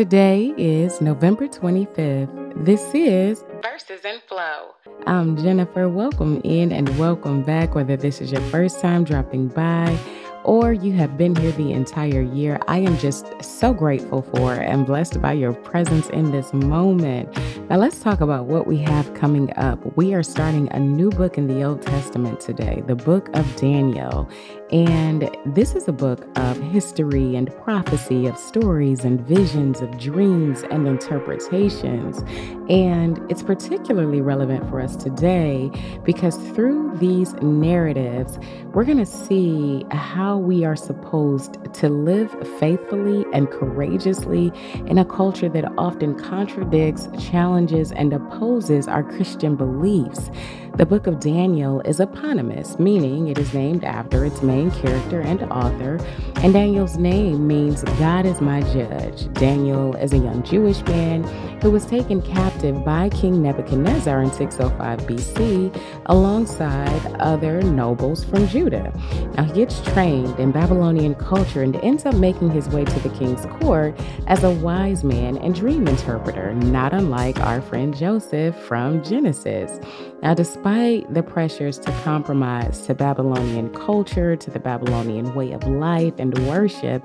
Today is November 25th. This is Verses 'n' Flow. I'm Jennifer. Welcome in and welcome back, whether this is your first time dropping by or you have been here the entire year. I am just so grateful for and blessed by your presence in this moment. Now, let's talk about what we have coming up. We are starting a new book in the Old Testament today, the book of Daniel. And this is a book of history and prophecy, of stories and visions, of dreams and interpretations. And it's particularly relevant for us today because through these narratives, we're going to see how we are supposed to live faithfully and courageously in a culture that often contradicts, challenges, and opposes our Christian beliefs. The book of Daniel is eponymous, meaning it is named after its main character and author, and Daniel's name means God is my judge. Daniel is a young Jewish man who was taken captive by King Nebuchadnezzar in 605 BC alongside other nobles from Judah. Now, he gets trained in Babylonian culture and ends up making his way to the king's court as a wise man and dream interpreter, not unlike our friend Joseph from Genesis. Now, despite the pressures to compromise to Babylonian culture, to the Babylonian way of life and worship,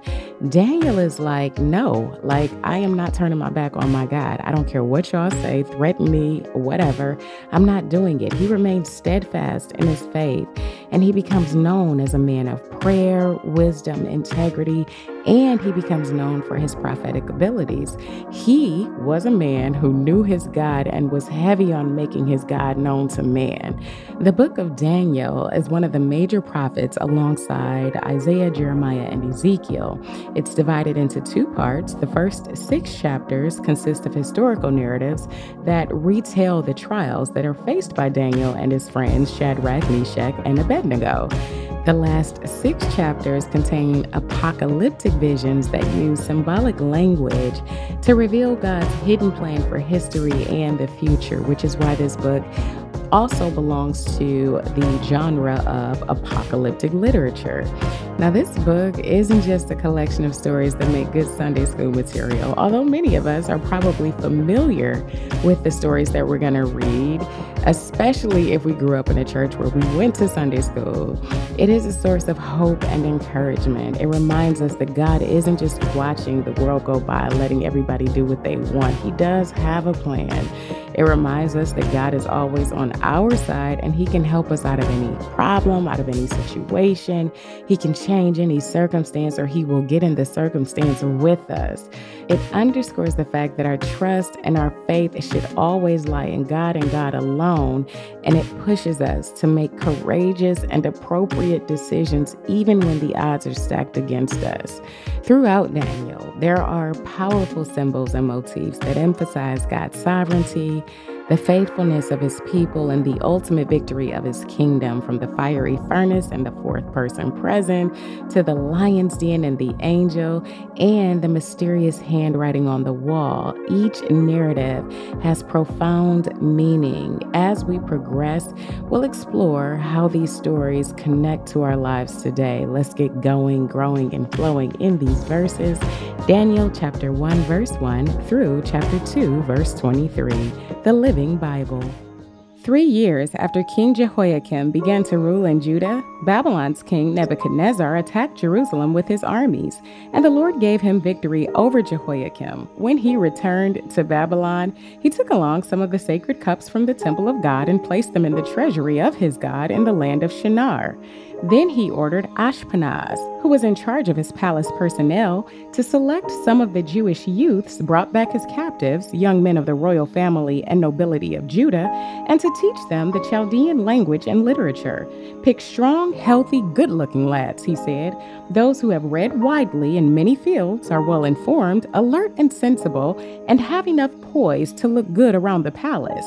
Daniel is like, no, like, I am not turning my back on my God. I don't care what y'all say, threaten me, whatever. I'm not doing it. He remains steadfast in his faith, and he becomes known as a man of prayer, wisdom, integrity, and he becomes known for his prophetic abilities. He was a man who knew his God and was heavy on making his God known to man. The book of Daniel is one of the major prophets alongside Isaiah, Jeremiah, and Ezekiel. It's divided into two parts. The first six chapters consist of historical narratives that retell the trials that are faced by Daniel and his friends Shadrach, Meshach, and Abednego. The last six chapters contain apocalyptic visions that use symbolic language to reveal God's hidden plan for history and the future, which is why this book also belongs to the genre of apocalyptic literature. Now, this book isn't just a collection of stories that make good Sunday school material, although many of us are probably familiar with the stories that we're going to read, especially if we grew up in a church where we went to Sunday school. It is a source of hope and encouragement. It reminds us that God isn't just watching the world go by, letting everybody do what they want, He does have a plan. It reminds us that God is always on our side and He can help us out of any problem, out of any situation. He can change any circumstance or He will get in the circumstance with us. It underscores the fact that our trust and our faith should always lie in God and God alone. And it pushes us to make courageous and appropriate decisions even when the odds are stacked against us. Throughout Daniel, there are powerful symbols and motifs that emphasize God's sovereignty the faithfulness of his people, and the ultimate victory of his kingdom from the fiery furnace and the fourth person present to the lion's den and the angel and the mysterious handwriting on the wall. Each narrative has profound meaning. As we progress, we'll explore how these stories connect to our lives today. Let's get going, growing, and flowing in these verses. Daniel chapter 1, verse 1 through chapter 2, verse 23. The Living Bible. Three years after King Jehoiakim began to rule in Judah, Babylon's king Nebuchadnezzar attacked Jerusalem with his armies, and the Lord gave him victory over Jehoiakim. When he returned to Babylon, he took along some of the sacred cups from the temple of God and placed them in the treasury of his God in the land of Shinar. Then he ordered Ashpenaz, who was in charge of his palace personnel, to select some of the Jewish youths brought back as captives, young men of the royal family and nobility of Judah, and to teach them the Chaldean language and literature. Pick strong, healthy, good looking lads, he said. Those who have read widely in many fields, are well informed, alert and sensible, and have enough poise to look good around the palace.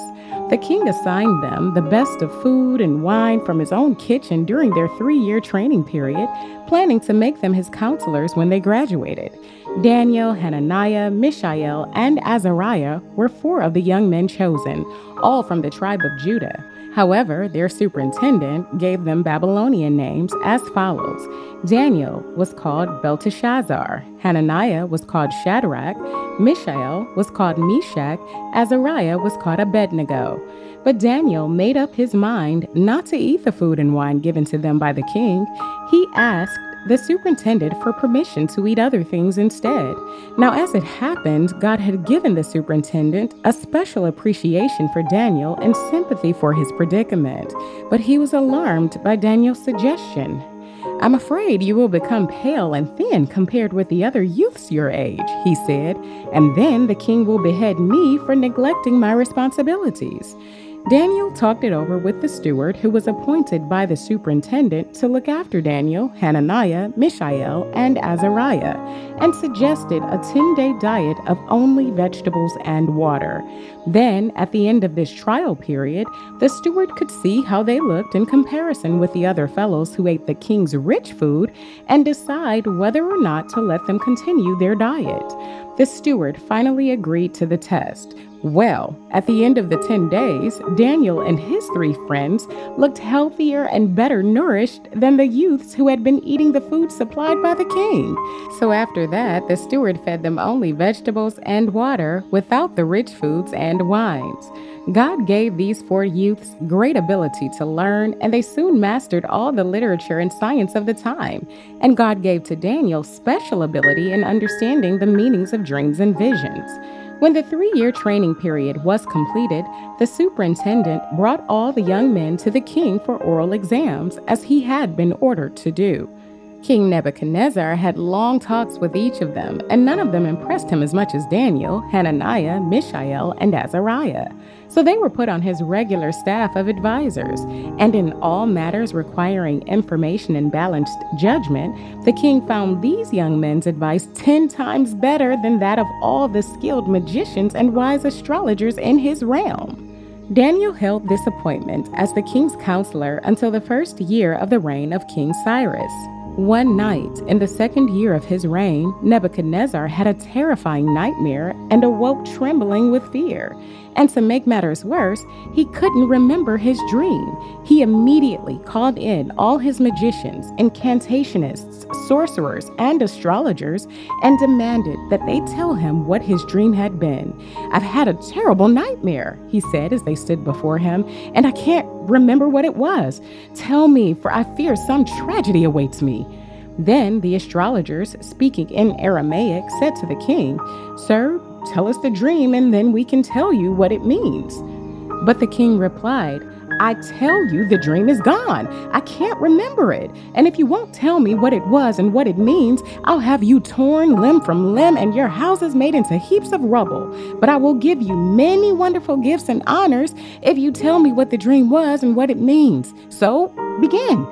The king assigned them the best of food and wine from his own kitchen during their three year training period, planning to make them his counselors when they graduated. Daniel, Hananiah, Mishael, and Azariah were four of the young men chosen, all from the tribe of Judah. However, their superintendent gave them Babylonian names as follows Daniel was called Belteshazzar, Hananiah was called Shadrach, Mishael was called Meshach, Azariah was called Abednego. But Daniel made up his mind not to eat the food and wine given to them by the king. He asked the superintendent for permission to eat other things instead. Now, as it happened, God had given the superintendent a special appreciation for Daniel and sympathy for his predicament, but he was alarmed by Daniel's suggestion. I'm afraid you will become pale and thin compared with the other youths your age, he said, and then the king will behead me for neglecting my responsibilities. Daniel talked it over with the steward who was appointed by the superintendent to look after Daniel, Hananiah, Mishael, and Azariah, and suggested a 10 day diet of only vegetables and water. Then, at the end of this trial period, the steward could see how they looked in comparison with the other fellows who ate the king's rich food and decide whether or not to let them continue their diet. The steward finally agreed to the test. Well, at the end of the 10 days, Daniel and his three friends looked healthier and better nourished than the youths who had been eating the food supplied by the king. So after that, the steward fed them only vegetables and water without the rich foods and wines. God gave these four youths great ability to learn, and they soon mastered all the literature and science of the time. And God gave to Daniel special ability in understanding the meanings of dreams and visions. When the three year training period was completed, the superintendent brought all the young men to the king for oral exams, as he had been ordered to do. King Nebuchadnezzar had long talks with each of them, and none of them impressed him as much as Daniel, Hananiah, Mishael, and Azariah. So they were put on his regular staff of advisors, and in all matters requiring information and balanced judgment, the king found these young men's advice ten times better than that of all the skilled magicians and wise astrologers in his realm. Daniel held this appointment as the king's counselor until the first year of the reign of King Cyrus. One night, in the second year of his reign, Nebuchadnezzar had a terrifying nightmare and awoke trembling with fear. And to make matters worse, he couldn't remember his dream. He immediately called in all his magicians, incantationists, sorcerers, and astrologers and demanded that they tell him what his dream had been. I've had a terrible nightmare, he said as they stood before him, and I can't remember what it was. Tell me, for I fear some tragedy awaits me. Then the astrologers, speaking in Aramaic, said to the king, Sir, tell us the dream, and then we can tell you what it means. But the king replied, I tell you, the dream is gone. I can't remember it. And if you won't tell me what it was and what it means, I'll have you torn limb from limb and your houses made into heaps of rubble. But I will give you many wonderful gifts and honors if you tell me what the dream was and what it means. So begin.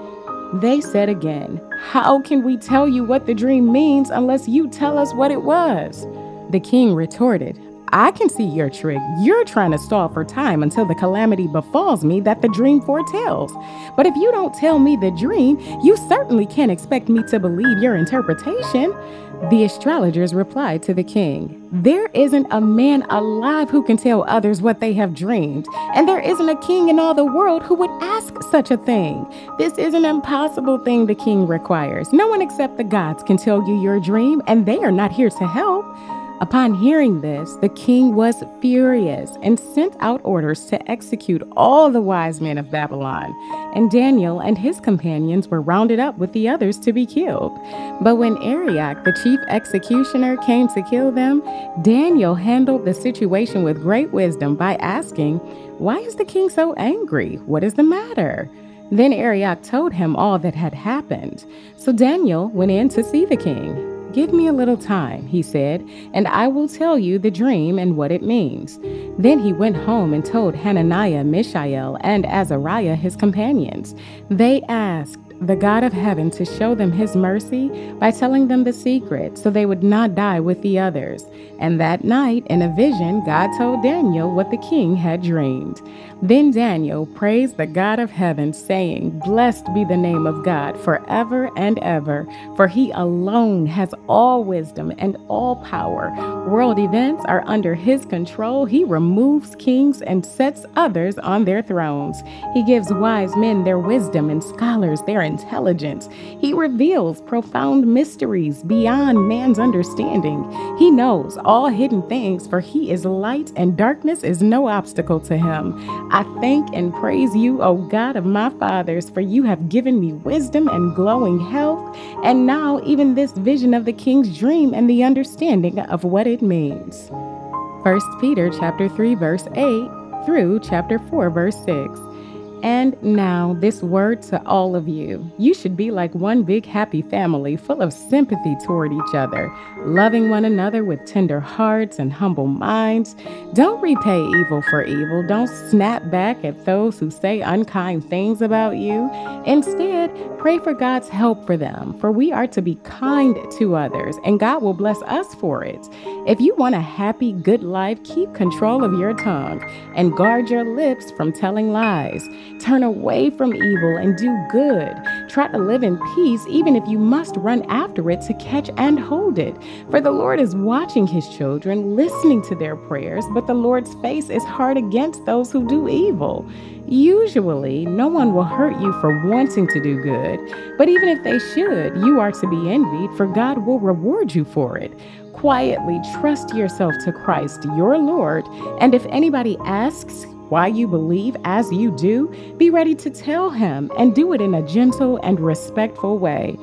They said again, How can we tell you what the dream means unless you tell us what it was? The king retorted, I can see your trick. You're trying to stall for time until the calamity befalls me that the dream foretells. But if you don't tell me the dream, you certainly can't expect me to believe your interpretation. The astrologers replied to the king, There isn't a man alive who can tell others what they have dreamed, and there isn't a king in all the world who would ask such a thing. This is an impossible thing the king requires. No one except the gods can tell you your dream, and they are not here to help. Upon hearing this, the king was furious and sent out orders to execute all the wise men of Babylon. And Daniel and his companions were rounded up with the others to be killed. But when Arioch, the chief executioner, came to kill them, Daniel handled the situation with great wisdom by asking, Why is the king so angry? What is the matter? Then Arioch told him all that had happened. So Daniel went in to see the king. Give me a little time, he said, and I will tell you the dream and what it means. Then he went home and told Hananiah, Mishael, and Azariah his companions. They asked, the God of heaven to show them his mercy by telling them the secret so they would not die with the others. And that night, in a vision, God told Daniel what the king had dreamed. Then Daniel praised the God of heaven, saying, Blessed be the name of God forever and ever, for he alone has all wisdom and all power. World events are under his control. He removes kings and sets others on their thrones. He gives wise men their wisdom and scholars their intelligence. He reveals profound mysteries beyond man's understanding. He knows all hidden things, for he is light, and darkness is no obstacle to him. I thank and praise you, O God of my fathers, for you have given me wisdom and glowing health, and now even this vision of the king's dream and the understanding of what it means. 1 Peter chapter 3 verse 8 through chapter 4 verse 6. And now, this word to all of you. You should be like one big happy family, full of sympathy toward each other, loving one another with tender hearts and humble minds. Don't repay evil for evil. Don't snap back at those who say unkind things about you. Instead, pray for God's help for them, for we are to be kind to others, and God will bless us for it. If you want a happy, good life, keep control of your tongue and guard your lips from telling lies. Turn away from evil and do good. Try to live in peace, even if you must run after it to catch and hold it. For the Lord is watching his children, listening to their prayers, but the Lord's face is hard against those who do evil. Usually, no one will hurt you for wanting to do good, but even if they should, you are to be envied, for God will reward you for it quietly trust yourself to Christ, your Lord, and if anybody asks why you believe as you do, be ready to tell him and do it in a gentle and respectful way.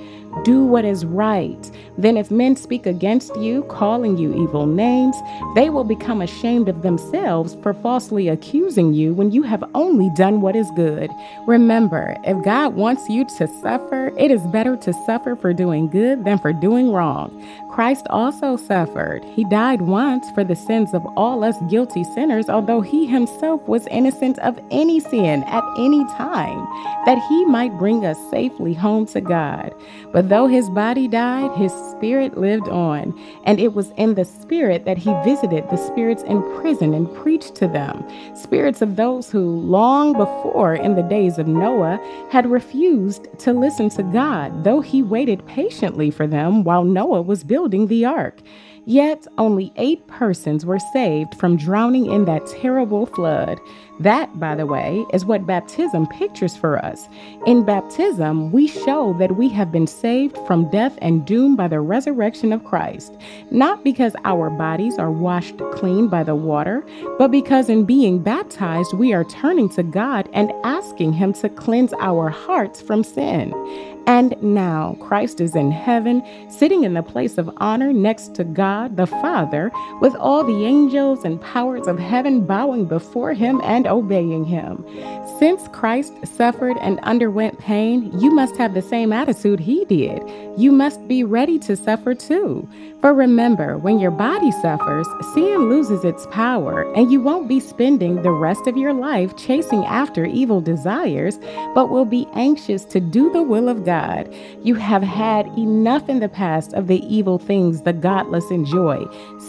Do what is right. Then, if men speak against you, calling you evil names, they will become ashamed of themselves for falsely accusing you when you have only done what is good. Remember, if God wants you to suffer, it is better to suffer for doing good than for doing wrong. Christ also suffered. He died once for the sins of all us guilty sinners, although he himself was innocent of any sin at any time, that he might bring us safely home to God. But though his body died, his spirit lived on, and it was in the spirit that he visited the spirits in prison and preached to them, spirits of those who, long before in the days of Noah, had refused to listen to God, though he waited patiently for them while Noah was building the ark. Yet only eight persons were saved from drowning in that terrible flood. That, by the way, is what baptism pictures for us. In baptism, we show that we have been saved from death and doom by the resurrection of Christ, not because our bodies are washed clean by the water, but because in being baptized, we are turning to God and asking Him to cleanse our hearts from sin. And now Christ is in heaven, sitting in the place of honor next to God the Father, with all the angels and powers of heaven bowing before him and obeying him. Since Christ suffered and underwent pain, you must have the same attitude he did. You must be ready to suffer too. For remember, when your body suffers, sin loses its power, and you won't be spending the rest of your life chasing after evil desires, but will be anxious to do the will of God God. You have had enough in the past of the evil things the godless enjoy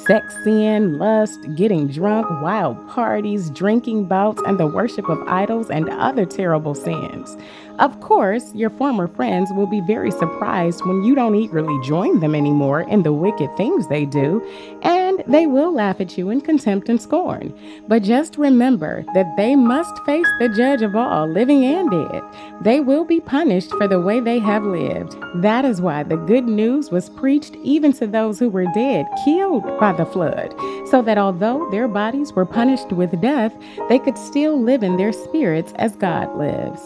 sex, sin, lust, getting drunk, wild parties, drinking bouts, and the worship of idols and other terrible sins. Of course, your former friends will be very surprised when you don't eagerly join them anymore in the wicked things they do, and they will laugh at you in contempt and scorn. But just remember that they must face the judge of all, living and dead. They will be punished for the way they have lived. That is why the good news was preached even to those who were dead, killed by the flood, so that although their bodies were punished with death, they could still live in their spirits as God lives.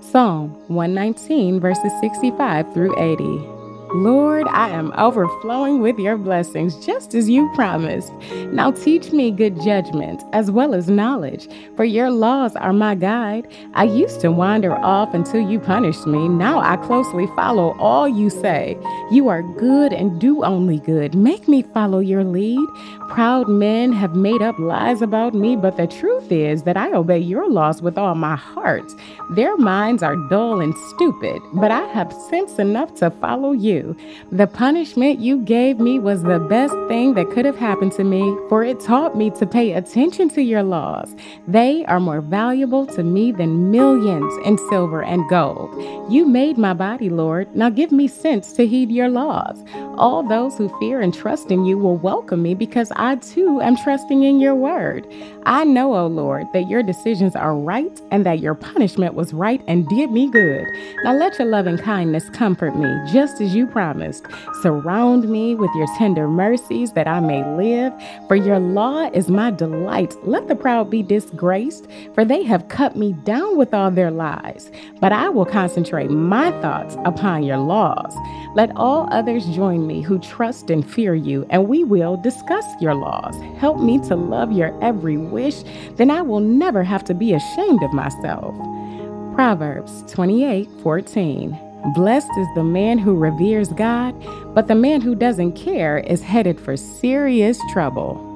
Psalm 119, verses 65 through 80. Lord, I am overflowing with your blessings, just as you promised. Now teach me good judgment as well as knowledge, for your laws are my guide. I used to wander off until you punished me. Now I closely follow all you say. You are good and do only good. Make me follow your lead. Proud men have made up lies about me, but the truth is that I obey your laws with all my heart. Their minds are dull and stupid, but I have sense enough to follow you. You. The punishment you gave me was the best thing that could have happened to me, for it taught me to pay attention to your laws. They are more valuable to me than millions in silver and gold. You made my body, Lord. Now give me sense to heed your laws. All those who fear and trust in you will welcome me because I too am trusting in your word. I know, O Lord, that your decisions are right and that your punishment was right and did me good. Now let your loving kindness comfort me, just as you promised. Surround me with your tender mercies that I may live, for your law is my delight. Let the proud be disgraced, for they have cut me down with all their lies. But I will concentrate my thoughts upon your laws. Let all others join me who trust and fear you, and we will discuss your laws. Help me to love your every wish, then I will never have to be ashamed of myself. Proverbs 28 14. Blessed is the man who reveres God, but the man who doesn't care is headed for serious trouble.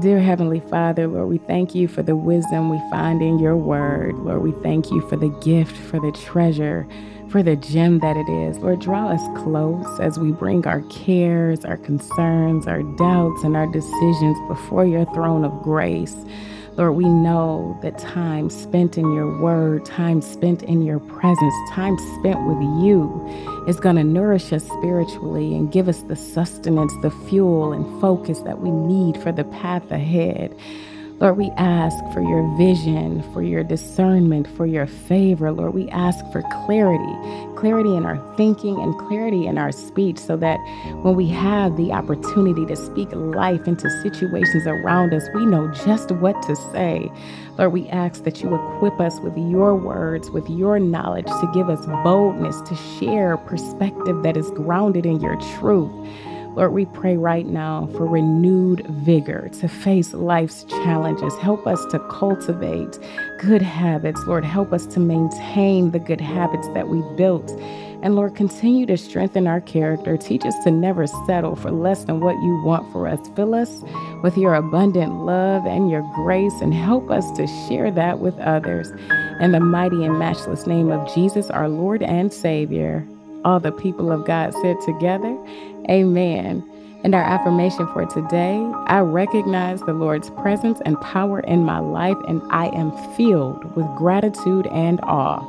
Dear Heavenly Father, Lord, we thank you for the wisdom we find in your word. Lord, we thank you for the gift, for the treasure, for the gem that it is. Lord, draw us close as we bring our cares, our concerns, our doubts, and our decisions before your throne of grace. Lord, we know that time spent in your word, time spent in your presence, time spent with you is going to nourish us spiritually and give us the sustenance, the fuel, and focus that we need for the path ahead. Lord, we ask for your vision, for your discernment, for your favor. Lord, we ask for clarity, clarity in our thinking and clarity in our speech so that when we have the opportunity to speak life into situations around us, we know just what to say. Lord, we ask that you equip us with your words, with your knowledge to give us boldness to share perspective that is grounded in your truth. Lord, we pray right now for renewed vigor to face life's challenges. Help us to cultivate good habits. Lord, help us to maintain the good habits that we built. And Lord, continue to strengthen our character. Teach us to never settle for less than what you want for us. Fill us with your abundant love and your grace and help us to share that with others. In the mighty and matchless name of Jesus, our Lord and Savior, all the people of God said together, Amen. And our affirmation for today I recognize the Lord's presence and power in my life, and I am filled with gratitude and awe.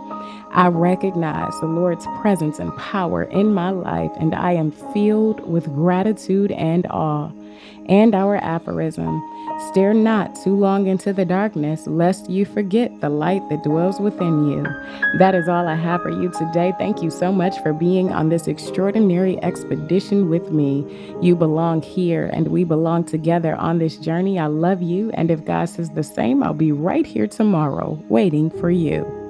I recognize the Lord's presence and power in my life, and I am filled with gratitude and awe. And our aphorism Stare not too long into the darkness, lest you forget the light that dwells within you. That is all I have for you today. Thank you so much for being on this extraordinary expedition with me. You belong here, and we belong together on this journey. I love you, and if God says the same, I'll be right here tomorrow waiting for you.